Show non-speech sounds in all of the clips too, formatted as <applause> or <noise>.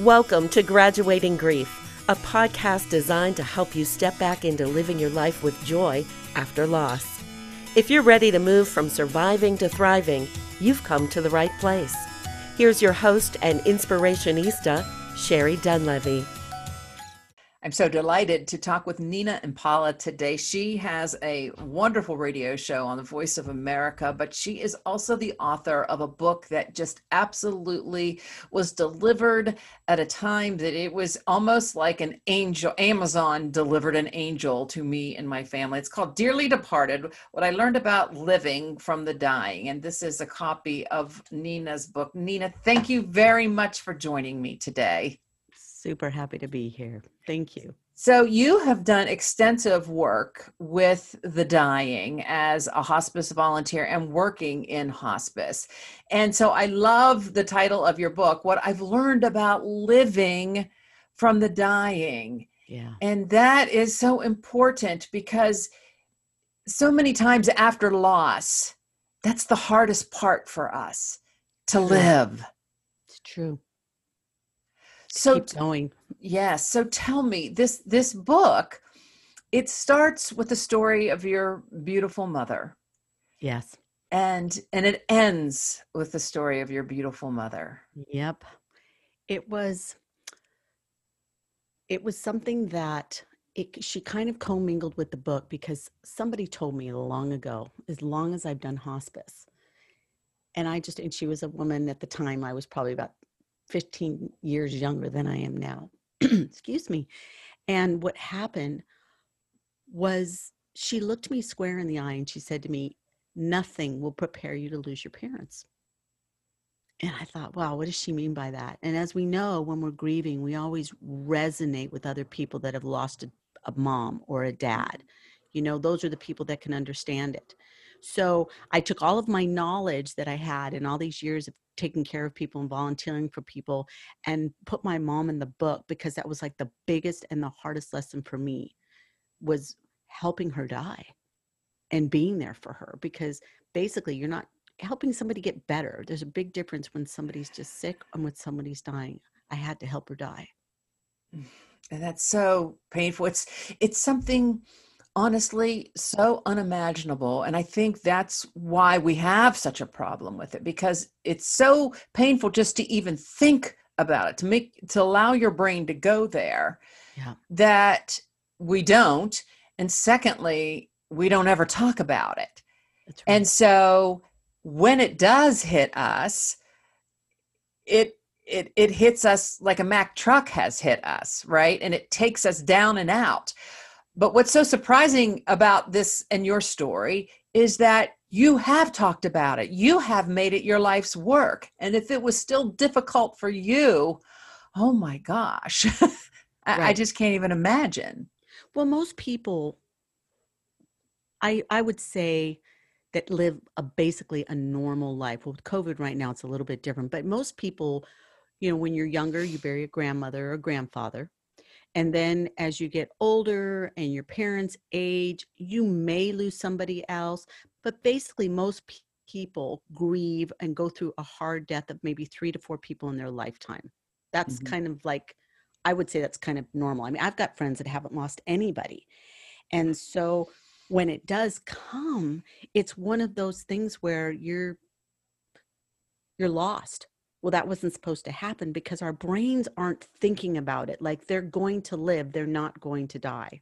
Welcome to Graduating Grief, a podcast designed to help you step back into living your life with joy after loss. If you're ready to move from surviving to thriving, you've come to the right place. Here's your host and inspirationista, Sherry Dunlevy. I'm so delighted to talk with Nina Impala today. She has a wonderful radio show on the Voice of America, but she is also the author of a book that just absolutely was delivered at a time that it was almost like an angel. Amazon delivered an angel to me and my family. It's called Dearly Departed What I Learned About Living from the Dying. And this is a copy of Nina's book. Nina, thank you very much for joining me today. Super happy to be here. Thank you. So, you have done extensive work with the dying as a hospice volunteer and working in hospice. And so, I love the title of your book, What I've Learned About Living from the Dying. Yeah. And that is so important because so many times after loss, that's the hardest part for us to live. It's true so keep going. yes so tell me this this book it starts with the story of your beautiful mother. Yes. And and it ends with the story of your beautiful mother. Yep. It was it was something that it, she kind of commingled with the book because somebody told me long ago as long as i've done hospice. And i just and she was a woman at the time i was probably about 15 years younger than I am now. <clears throat> Excuse me. And what happened was she looked me square in the eye and she said to me, Nothing will prepare you to lose your parents. And I thought, wow, what does she mean by that? And as we know, when we're grieving, we always resonate with other people that have lost a, a mom or a dad. You know, those are the people that can understand it. So I took all of my knowledge that I had in all these years of taking care of people and volunteering for people and put my mom in the book because that was like the biggest and the hardest lesson for me was helping her die and being there for her because basically you're not helping somebody get better. There's a big difference when somebody's just sick and when somebody's dying. I had to help her die. Mm, and that's so painful. It's it's something honestly so unimaginable and i think that's why we have such a problem with it because it's so painful just to even think about it to make to allow your brain to go there yeah. that we don't and secondly we don't ever talk about it right. and so when it does hit us it it it hits us like a mack truck has hit us right and it takes us down and out but what's so surprising about this and your story is that you have talked about it. You have made it your life's work. And if it was still difficult for you, oh my gosh, <laughs> I, right. I just can't even imagine. Well, most people, I I would say that live a basically a normal life. Well, with COVID right now, it's a little bit different. But most people, you know, when you're younger, you bury a grandmother or grandfather. And then as you get older and your parents age, you may lose somebody else. But basically, most people grieve and go through a hard death of maybe three to four people in their lifetime. That's mm-hmm. kind of like, I would say that's kind of normal. I mean, I've got friends that haven't lost anybody. And so when it does come, it's one of those things where you're you're lost well that wasn't supposed to happen because our brains aren't thinking about it like they're going to live they're not going to die.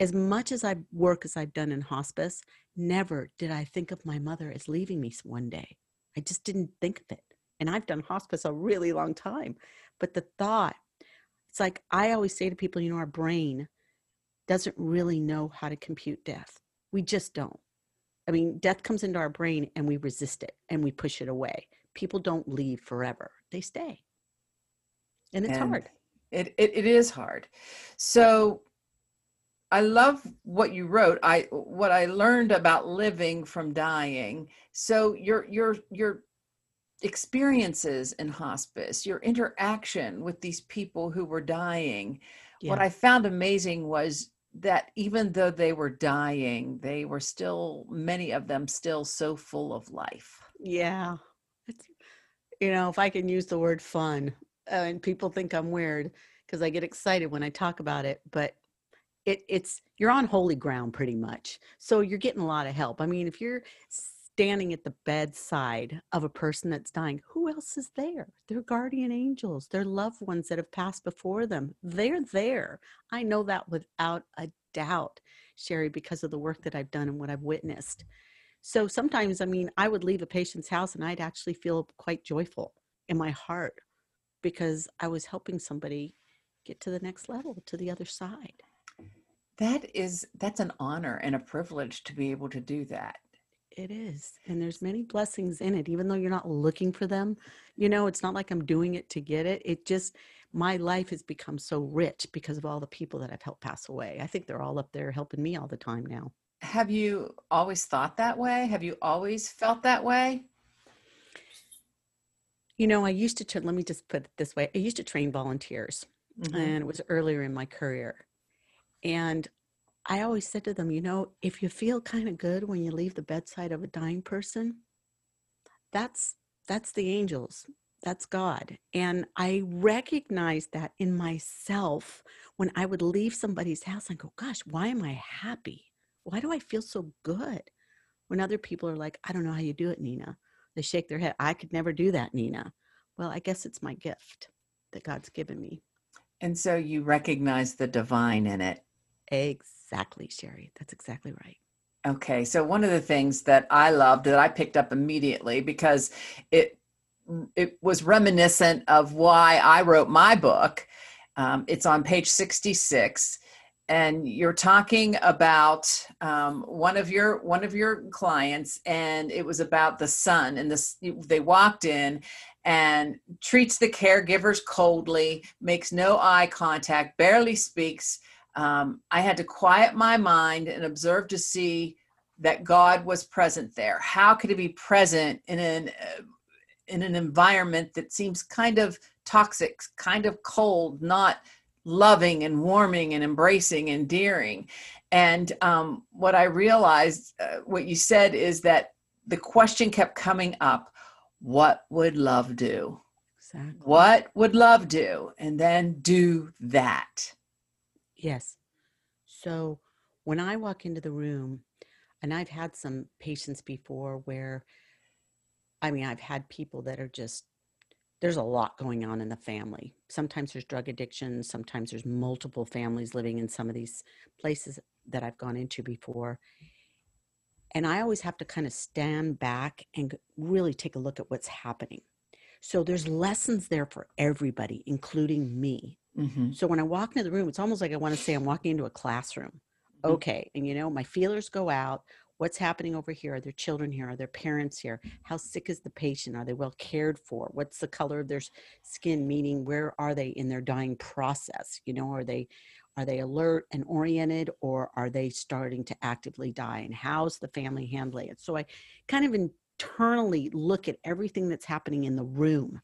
As much as i work as i've done in hospice never did i think of my mother as leaving me one day. I just didn't think of it. And i've done hospice a really long time but the thought it's like i always say to people you know our brain doesn't really know how to compute death. We just don't. I mean death comes into our brain and we resist it and we push it away people don't leave forever they stay. And it's and hard. it, it it is hard. So i love what you wrote. I what i learned about living from dying. So your your your experiences in hospice your interaction with these people who were dying yeah. what i found amazing was that even though they were dying they were still many of them still so full of life. Yeah you know, if I can use the word fun, uh, and people think I'm weird because I get excited when I talk about it, but it, it's you're on holy ground pretty much. So you're getting a lot of help. I mean, if you're standing at the bedside of a person that's dying, who else is there? Their guardian angels, their loved ones that have passed before them. They're there. I know that without a doubt, Sherry, because of the work that I've done and what I've witnessed. So sometimes, I mean, I would leave a patient's house and I'd actually feel quite joyful in my heart because I was helping somebody get to the next level, to the other side. That is that's an honor and a privilege to be able to do that. It is. And there's many blessings in it even though you're not looking for them. You know, it's not like I'm doing it to get it. It just my life has become so rich because of all the people that I've helped pass away. I think they're all up there helping me all the time now. Have you always thought that way? Have you always felt that way? You know, I used to, let me just put it this way I used to train volunteers, mm-hmm. and it was earlier in my career. And I always said to them, you know, if you feel kind of good when you leave the bedside of a dying person, that's that's the angels. That's God. And I recognized that in myself when I would leave somebody's house and go, gosh, why am I happy? Why do I feel so good? When other people are like, I don't know how you do it, Nina. They shake their head. I could never do that, Nina. Well, I guess it's my gift that God's given me. And so you recognize the divine in it. Exactly, Sherry. That's exactly right. Okay. So one of the things that I loved that I picked up immediately because it it was reminiscent of why I wrote my book. Um, it's on page 66 and you're talking about um, one of your one of your clients and it was about the son and this they walked in and treats the caregivers coldly makes no eye contact barely speaks. Um, i had to quiet my mind and observe to see that god was present there. How could he be present in an uh, in an environment that seems kind of toxic kind of cold not loving and warming and embracing and endearing. And um, what i realized uh, what you said is that the question kept coming up what would love do? Exactly. what would love do? And then do that. Yes. So when i walk into the room and i've had some patients before where i mean i've had people that are just there's a lot going on in the family. Sometimes there's drug addiction, sometimes there's multiple families living in some of these places that I've gone into before. And I always have to kind of stand back and really take a look at what's happening. So there's lessons there for everybody, including me. Mm-hmm. So when I walk into the room, it's almost like I want to say I'm walking into a classroom. Mm-hmm. Okay. And you know, my feelers go out what's happening over here? Are there children here? Are there parents here? How sick is the patient? Are they well cared for? What's the color of their skin? Meaning where are they in their dying process? You know are they are they alert and oriented or are they starting to actively die? And how's the family handling it? So i kind of internally look at everything that's happening in the room.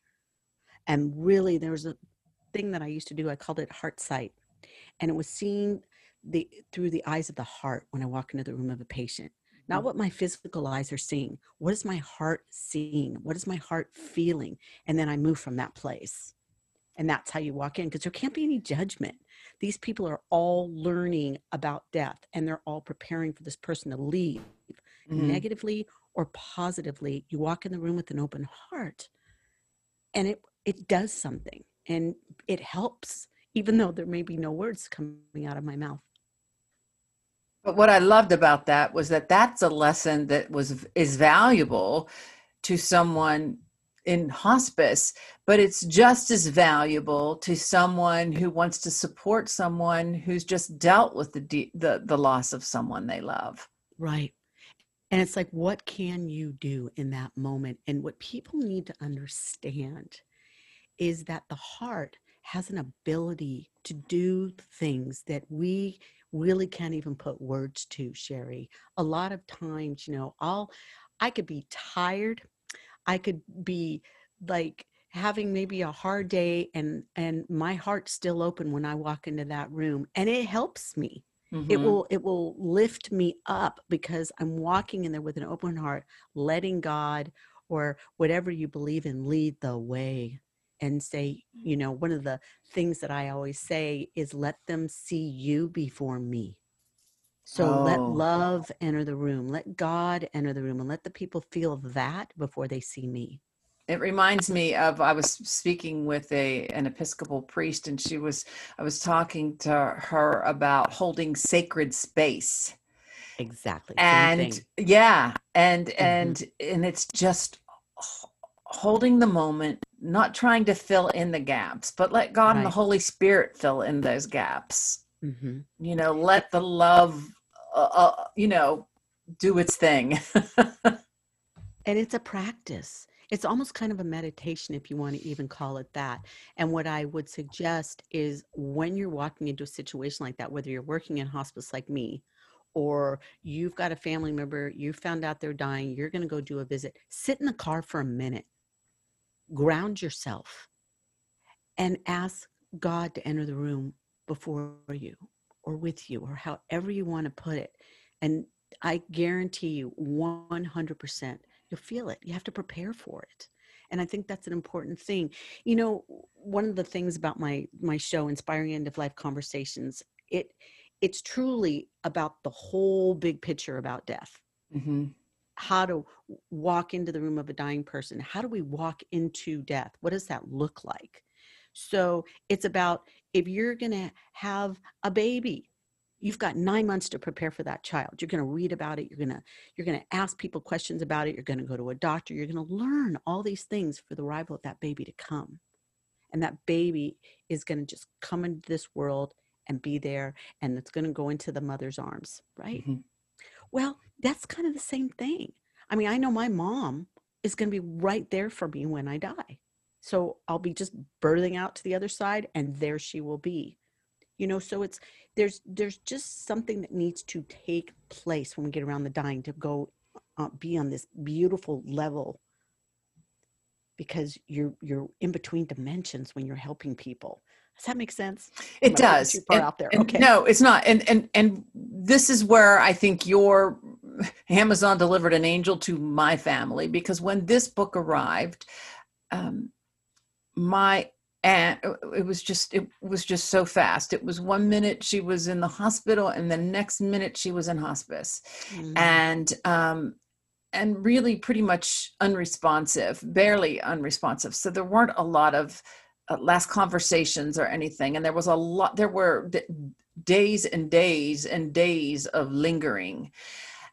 And really there's a thing that i used to do. I called it heart sight. And it was seeing the through the eyes of the heart when i walk into the room of a patient not what my physical eyes are seeing. What is my heart seeing? What is my heart feeling? And then I move from that place. And that's how you walk in because there can't be any judgment. These people are all learning about death and they're all preparing for this person to leave mm-hmm. negatively or positively. You walk in the room with an open heart and it, it does something and it helps, even though there may be no words coming out of my mouth. But what I loved about that was that that's a lesson that was is valuable to someone in hospice, but it's just as valuable to someone who wants to support someone who's just dealt with the the the loss of someone they love. Right. And it's like what can you do in that moment? And what people need to understand is that the heart has an ability to do things that we really can't even put words to, Sherry. A lot of times, you know, I'll, I could be tired. I could be like having maybe a hard day and and my heart's still open when I walk into that room and it helps me. Mm-hmm. It will it will lift me up because I'm walking in there with an open heart, letting God or whatever you believe in lead the way. And say, you know, one of the things that I always say is let them see you before me. So oh. let love enter the room, let God enter the room, and let the people feel that before they see me. It reminds me of I was speaking with a an Episcopal priest, and she was I was talking to her about holding sacred space. Exactly. And yeah, and mm-hmm. and and it's just holding the moment, not trying to fill in the gaps, but let God right. and the Holy Spirit fill in those gaps. Mm-hmm. You know, let the love, uh, uh, you know, do its thing. <laughs> and it's a practice it's almost kind of a meditation if you want to even call it that and what i would suggest is when you're walking into a situation like that whether you're working in hospice like me or you've got a family member you found out they're dying you're going to go do a visit sit in the car for a minute ground yourself and ask god to enter the room before you or with you or however you want to put it. And i guarantee you 100% you'll feel it. You have to prepare for it. And i think that's an important thing. You know one of the things about my my show inspiring end of life conversations it it's truly about the whole big picture about death. Mm-hmm. How to walk into the room of a dying person how do we walk into death? What does that look like? So it's about if you're going to have a baby you've got nine months to prepare for that child. You're going to read about it you're going to you're going to ask people questions about it you're going to go to a doctor you're going to learn all these things for the arrival of that baby to come. And that baby is going to just come into this world and be there and it's going to go into the mother's arms right? Mm-hmm. well that's kind of the same thing. I mean i know my mom is going to be right there for me when i die. So i'll be just birthing out to the other side and there she will be. You know so it's there's there's just something that needs to take place when we get around the dying to go uh, be on this beautiful level because you're you're in between dimensions when you're helping people does that make sense? It does too far and, out there. okay. no it's not and and and this is where i think your amazon delivered an angel to my family because when this book arrived um my and it was just it was just so fast. It was one minute she was in the hospital and the next minute she was in hospice. Mm. and um and really pretty much unresponsive barely unresponsive. So there weren't a lot of uh, last conversations or anything and there was a lot there were d- days and days and days of lingering.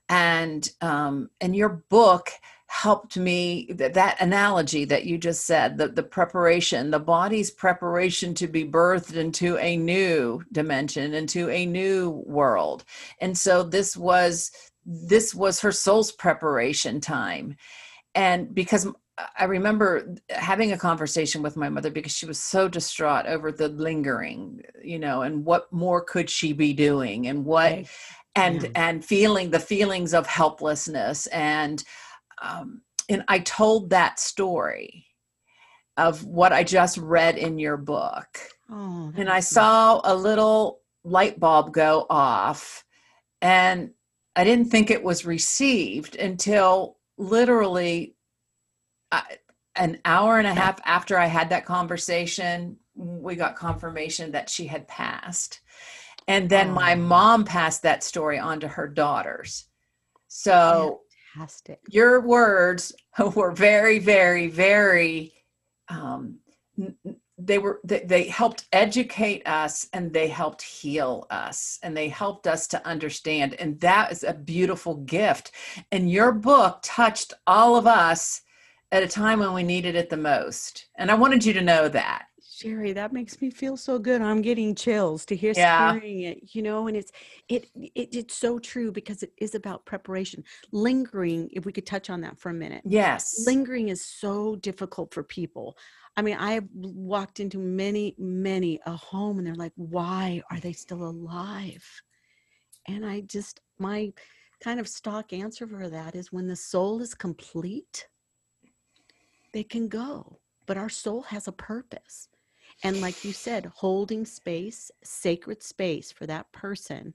And um and your book helped me that, that analogy that you just said the, the preparation the body's preparation to be birthed into a new dimension into a new world. And so this was this was her soul's preparation time. And because I remember having a conversation with my mother because she was so distraught over the lingering, you know, and what more could she be doing and what right. and yeah. and feeling the feelings of helplessness and um, and I told that story of what I just read in your book. Oh, and I saw a little light bulb go off, and I didn't think it was received until literally an hour and a half after I had that conversation. We got confirmation that she had passed. And then oh. my mom passed that story on to her daughters. So Fantastic. Your words <laughs> were very, very, very. Um, they were they, they helped educate us and they helped heal us and they helped us to understand and that is a beautiful gift and your book touched all of us at a time when we needed it the most and i wanted you to know that Sherry, that makes me feel so good. I'm getting chills to hear yeah. hearing it, you know, and it's it, it it's so true because it is about preparation. Lingering, if we could touch on that for a minute. Yes. Lingering is so difficult for people. I mean, I have walked into many, many a home and they're like, why are they still alive? And I just my kind of stock answer for that is when the soul is complete, they can go. But our soul has a purpose and like you said, holding space, sacred space for that person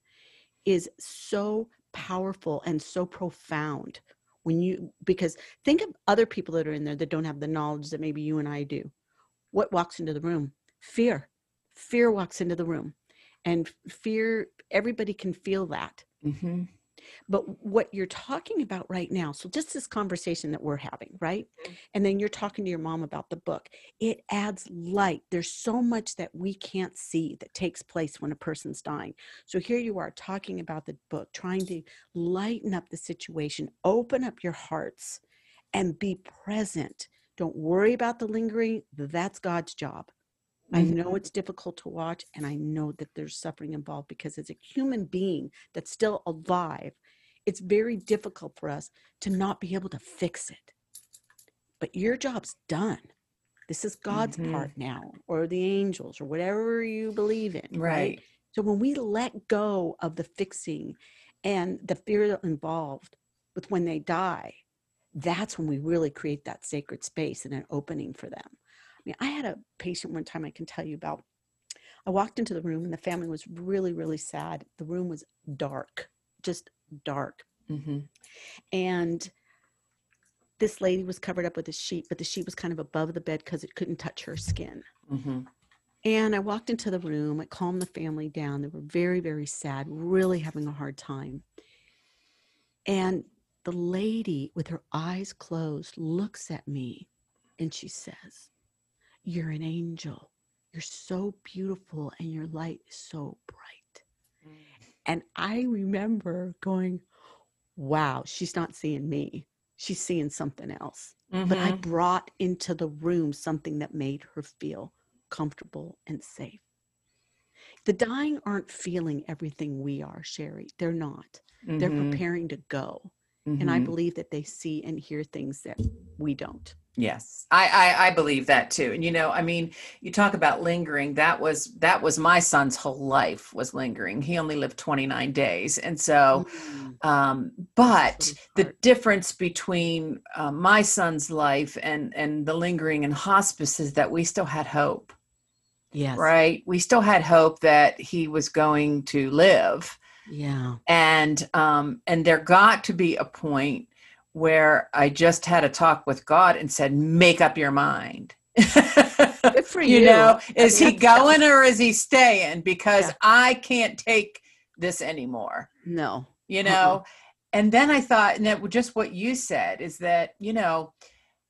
is so powerful and so profound when you because think of other people that are in there that don't have the knowledge that maybe you and I do. what walks into the room? Fear. Fear walks into the room. And fear, everybody can feel that. Mm-hmm. But what you're talking about right now, so just this conversation that we're having, right? Mm-hmm. And then you're talking to your mom about the book, it adds light. There's so much that we can't see that takes place when a person's dying. So here you are talking about the book, trying to lighten up the situation, open up your hearts, and be present. Don't worry about the lingering, that's God's job. I know it's difficult to watch, and I know that there's suffering involved because as a human being that's still alive, it's very difficult for us to not be able to fix it. But your job's done. This is God's Mhm. part now, or the angels, or whatever you believe in. Right. So when we let go of the fixing and the fear involved with when they die, that's when we really create that sacred space and an opening for them. I mean, I had a patient one time I can tell you about. I walked into the room and the family was really, really sad. The room was dark, just dark. Mm-hmm. And this lady was covered up with a sheet, but the sheet was kind of above the bed because it couldn't touch her skin. Mm-hmm. And I walked into the room, I calmed the family down. They were very, very sad, really having a hard time. And the lady, with her eyes closed, looks at me and she says, You're an angel. You're so beautiful and your light is so bright. And I remember going, Wow, she's not seeing me. She's seeing something else. But I Mhm. brought into the room something that made her feel comfortable and safe. The dying aren't feeling everything we are, Sherry. They're not. They're Mhm. preparing to go. And I Mhm. believe that they see and hear things that we don't. Yes, I, I I believe that too. And you know, I mean, you talk about lingering. That was that was my son's whole life was lingering. He only lived 29 days, and so, Mm, um, but so the difference between uh, my son's life and and the lingering in hospice is that we still had hope, yes. right? We still had hope that he was going to live, Yeah. and um, and there got to be a point where I just had a talk with God and said, "Make up your mind." Good for <laughs> you. you know, is he going or is he staying? Because Yeah. I can't take this anymore. No. You Uh-uh. know. And then I thought, and that just what you said is that you know,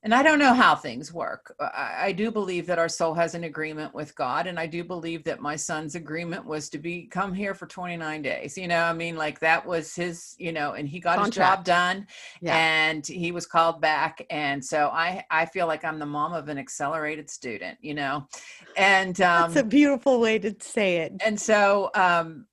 and I don't know how things work. I, I do believe that our soul has an agreement with God, and I do believe that my son's agreement was to be come here for 29 days. You know, I mean, like that was his, you know, and he got his job done, Yeah. and he was called back. And so I, I feel like I'm the mom of an accelerated student. You know, and um, That's a beautiful way to say it. and so um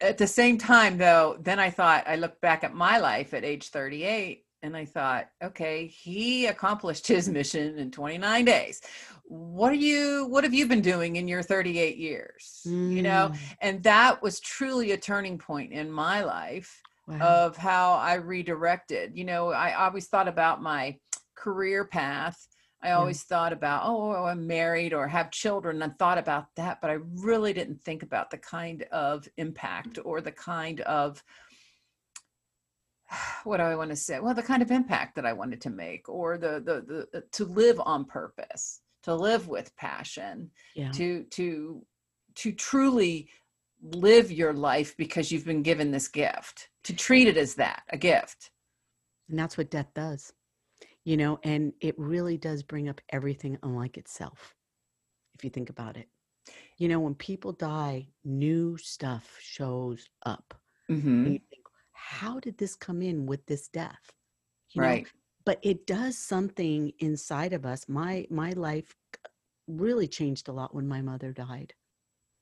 at the same time though then i thought i looked back at my life at age 38 and i thought okay he accomplished his mission in 29 days what are you what have you been doing in your 38 years you know Mm, and that was truly a turning point in my life wow. of how I redirected. You know, I always thought about my career path. I Yeah. always thought about, oh, I'm married or have children. I thought about that, but I really didn't think about the kind of impact or the kind of what do I want to say? Well, the kind of impact that I wanted to make, or the the the to live on purpose, to live with passion, yeah. to to to truly live your life because you've been given this gift to treat it as that a gift And that's what death does, you know, and it really does bring up everything unlike itself, if you think about it. You know, when people die, new stuff shows up. mm-hmm. And you think, how did this come in with this death? You know, right but it does something inside of us. My my life really changed a lot when my mother died.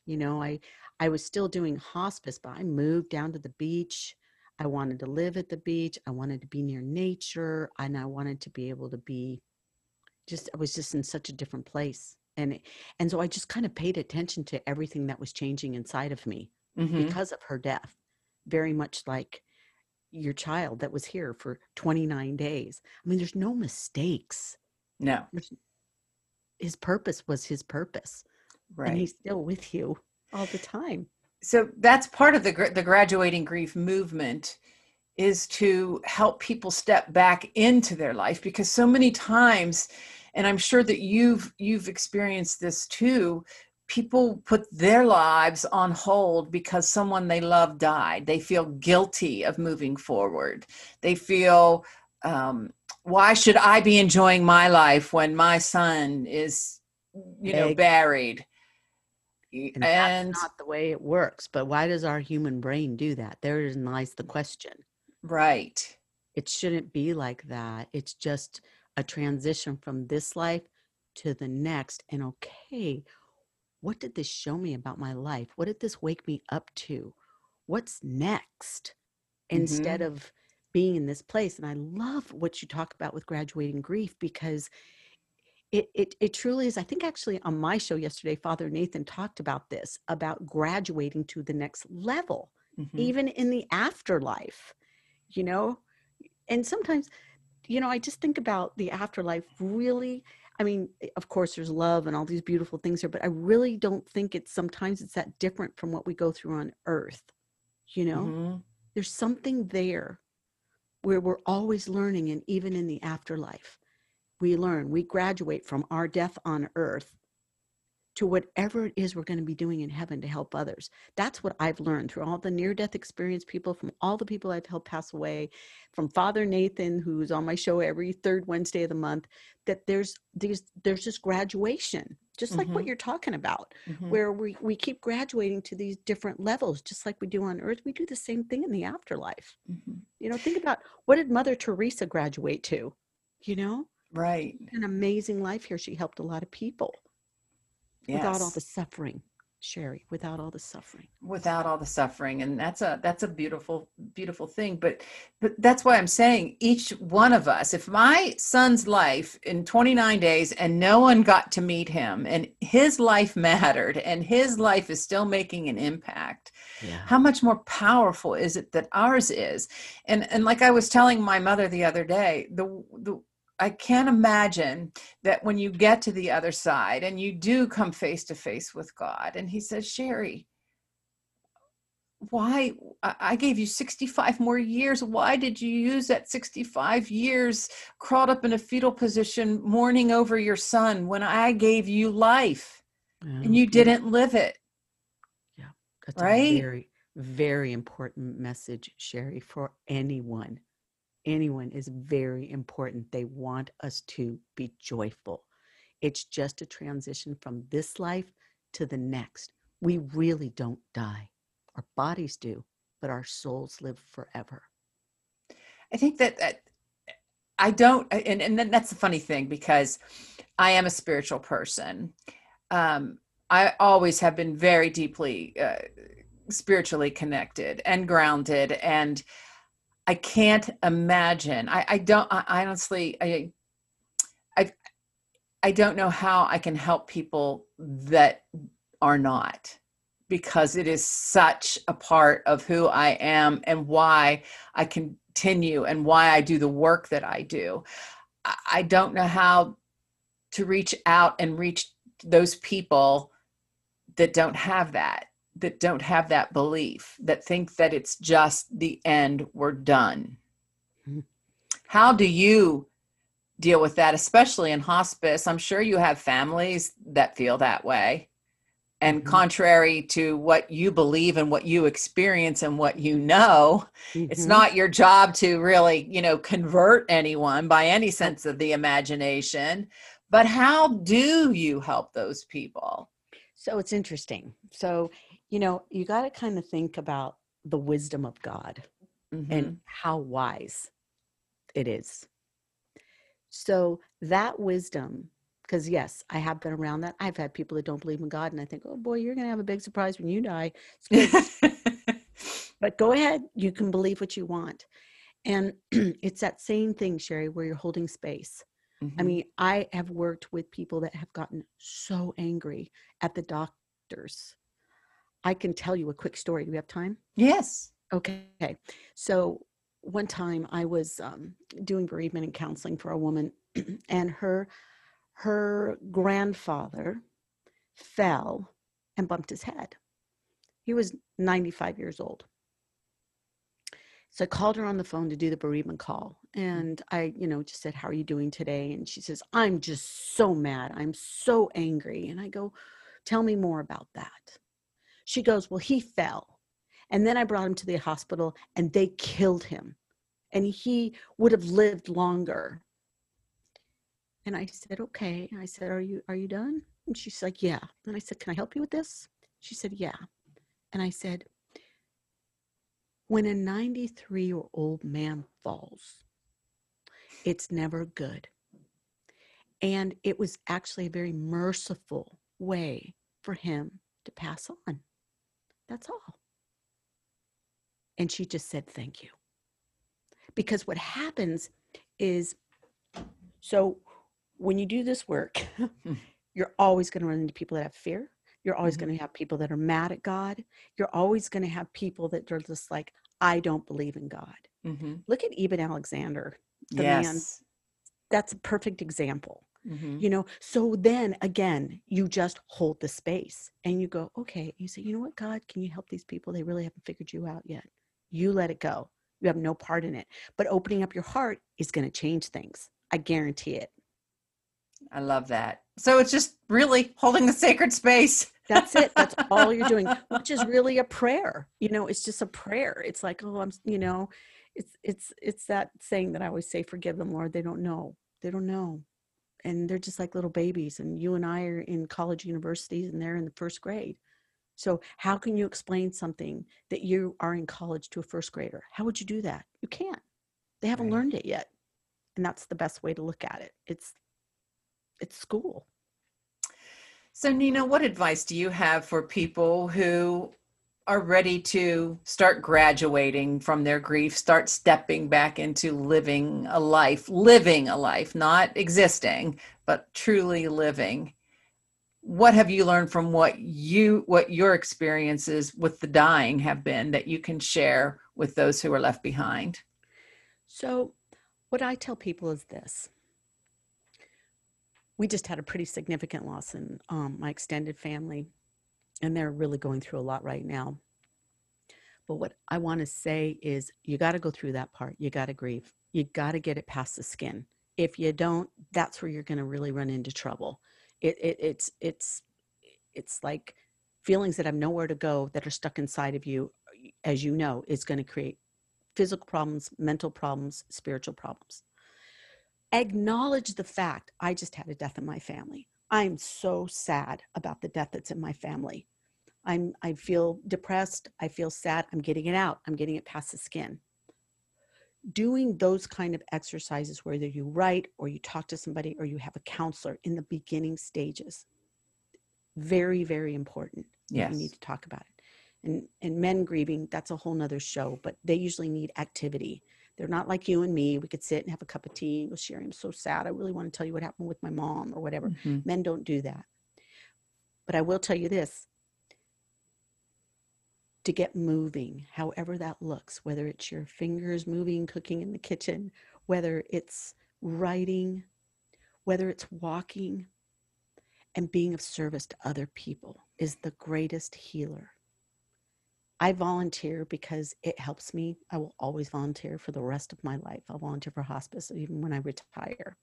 You know, I I was still doing hospice, but I moved down to the beach. I wanted to live at the beach. I wanted to be near nature, and I wanted to be able to be just. I was just in such a different place, and and so I just kind of paid attention to everything that was changing inside of me Mhm. because of her death. Very much like your child that was here for 29 days. I mean, there's no mistakes. no his purpose was his purpose, and right he's still with you all the time. so that's part of the the graduating grief movement is to help people step back into their life because so many times and i'm sure that you've you've experienced this too people put their lives on hold because someone they love died. They feel guilty of moving forward. They feel um, why should i be enjoying my life when my son is you know buried? And, and that's not the way it works but why does our human brain do that? There lies the question. Right. It shouldn't be like that. It's just a transition from this life to the next and okay what did this show me about my life what did this wake me up to what's next instead mm-hmm. of being in this place and i love what you talk about with graduating grief because it, it it truly is i think actually on my show yesterday father nathan talked about this about graduating to the next level mm-hmm. even in the afterlife you know and sometimes you know i just think about the afterlife really i mean eh, of course there's love and all these beautiful things here but i really don't think it's sometimes it's that different from what we go through on earth you know mm-hmm. there's something there where we're always learning and even in the afterlife we learn, we graduate from our death on earth to whatever it is we're going to be doing in heaven to help others. That's what I've learned through all the near death experience people, from all the people I've helped pass away, from Father Nathan, who's on my show every third Wednesday of the month, that there's there's there's this graduation, just like mm-hmm. what you're talking about, mm-hmm. where we, we keep graduating to these different levels, just like we do on earth. We do the same thing in the afterlife. Mm-hmm. You know, think about what did Mother Teresa graduate to? You know? Right. An amazing life here. She helped a lot of people yes. without all the suffering. Sherry, without all the suffering. Without all the suffering. And that's a that's a beautiful, beautiful thing. But but that's why I'm saying each one of us, if my son's life in 29 days and no one got to meet him and his life <laughs> mattered and his life is still making an impact, yeah. how much more powerful is it that ours is? And and like I was telling my mother the other day, the the I can't imagine that when you get to the other side and you do come face to face with God, and He says, Sherry, why I gave you 65 more years. Why did you use that 65 years crawled up in a fetal position, mourning over your son when I gave you life and you didn't live it? Yeah, that's right. very, very important message, Sherry, for anyone anyone is very important. They want us to be joyful. It's just a transition from this life to the next. We really don't die. Our bodies do, but our souls live forever. I think that, that I don't, and, and that's the funny thing because I am a spiritual person. Um, I always have been very deeply uh, spiritually connected and grounded and I can't imagine. I, I don't. I honestly, I, I, I don't know how I can help people that are not, because it is such a part of who I am and why I continue and why I do the work that I do. I don't know how to reach out and reach those people that don't have that that don't have that belief, that think that it's just the end, we're done. Mm-hmm. How do you deal with that, especially in hospice? I'm sure you have families that feel that way. And mm-hmm. contrary to what you believe and what you experience and what you know, mm-hmm. it's not your job to really, you know, convert anyone by any sense of the imagination. But how do you help those people? So it's interesting. So you know, you got to kind of think about the wisdom of God mm-hmm. and how wise it is. So that wisdom, because yes, I have been around that. I've had people that don't believe in God, and I think, oh boy, you're going to have a big surprise when you die. <laughs> but go ahead, you can believe what you want. And <clears throat> it's that same thing, Sherry, where you're holding space. Mm-hmm. I mean, I have worked with people that have gotten so angry at the doctors I can tell you a quick story. Do we have time? Yes. Okay. So one time I was um, doing bereavement and counseling for a woman, <clears throat> and her her grandfather fell and bumped his head. He was 95 years old. So I called her on the phone to do the bereavement call, and I, you know, just said, How are you doing today? And she says, I'm just so mad. I'm so angry. And I go, Tell me more about that. She goes, Well, he fell. And then I brought him to the hospital and they killed him. And he would have lived longer. And I said, Okay. I said, Are you are you done? And she's like, Yeah. And I said, Can I help you with this? She said, Yeah. And I said, When a 93 year old man falls, it's never good. And it was actually a very merciful way for him to pass on. That's all. And she just said, Thank you. Because what happens is so when you do this work, <laughs> you're always going to run into people that have fear. You're always mm-hmm. going to have people that are mad at God. You're always going to have people that are just like, I don't believe in God. Mm-hmm. Look at Eben Alexander, the yes. man. That's a perfect example. Mm-hmm. You know, so then again, you just hold the space and you go, okay, you say, you know what, God, can you help these people? They really haven't figured you out yet. You let it go. You have no part in it. But opening up your heart is going to change things. I guarantee it. I love that. So it's just really holding the sacred space. That's it. That's all you're doing, <laughs> which is really a prayer. You know, it's just a prayer. It's like, oh, I'm, you know, it's it's it's that saying that I always say, forgive them, Lord. They don't know. They don't know. And they're just like little babies. And you and I are in college universities and they're in the first grade. So how can you explain something that you are in college to a first grader? How would you do that? You can't. They haven't right. learned it yet. And that's the best way to look at it. It's it's school. So, Nina, what advice do you have for people who are ready to start graduating from their grief, start stepping back into living a life, living a life, not existing, but truly living? What have you learned from what you what your experiences with the dying have been that you can share with those who are left behind? So, what I tell people is this we just had a pretty significant loss in um, my extended family, and they're really going through a lot right now. But what I want to say is, you got to go through that part. You got to grieve. You got to get it past the skin. If you don't, that's where you're going to really run into trouble. It, it, it's it's it's like feelings that have nowhere to go that are stuck inside of you, as you know, is going to create physical problems, mental problems, spiritual problems acknowledge the fact I just had a death in my family. I'm so sad about the death that's in my family. I'm I feel depressed, I feel sad, I'm getting it out. I'm getting it past the skin. Doing those kind of exercises whether you write or you talk to somebody or you have a counselor in the beginning stages. Very very important. Yes. You need to talk about it. And and men grieving, that's a whole nother show, but they usually need activity they're not like you and me. We could sit and have a cup of tea and go, Sherry, I'm so sad. I really want to tell you what happened with my mom or whatever. Mm-hmm. Men don't do that. But I will tell you this to get moving, however that looks, whether it's your fingers moving, cooking in the kitchen, whether it's writing, whether it's walking, and being of service to other people is the greatest healer. I volunteer because it helps me. I will always volunteer for the rest of my life. I'll volunteer for hospice even when I retire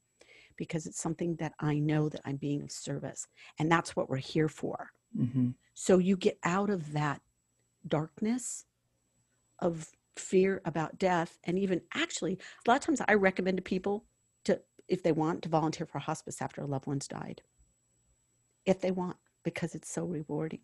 because it's something that I know that I'm being of service. And that's what we're here for. Mm-hmm. So you get out of that darkness of fear about death. And even actually, a lot of times I recommend to people to, if they want, to volunteer for hospice after a loved one's died. If they want, because it's so rewarding.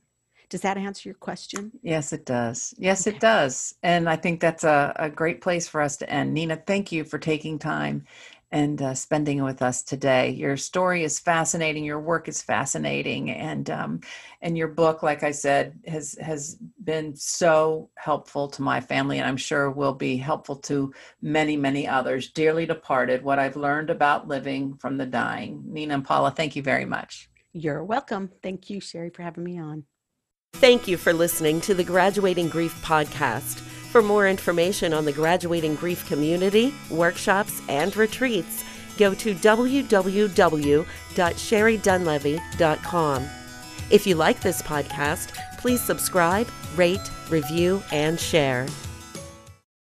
Does that answer your question? Yes, it does. Yes, okay. it does. And I think that's a, a great place for us to end. Nina, thank you for taking time and uh, spending with us today. Your story is fascinating. Your work is fascinating, and um, and your book, like I said, has has been so helpful to my family, and I'm sure will be helpful to many many others. Dearly departed, what I've learned about living from the dying. Nina Impala, thank you very much. You're welcome. Thank you, Sherry, for having me on. Thank you for listening to the Graduating Grief podcast. For more information on the Graduating Grief community, workshops, and retreats, go to www.sherrydunlevy.com. If you like this podcast, please subscribe, rate, review, and share.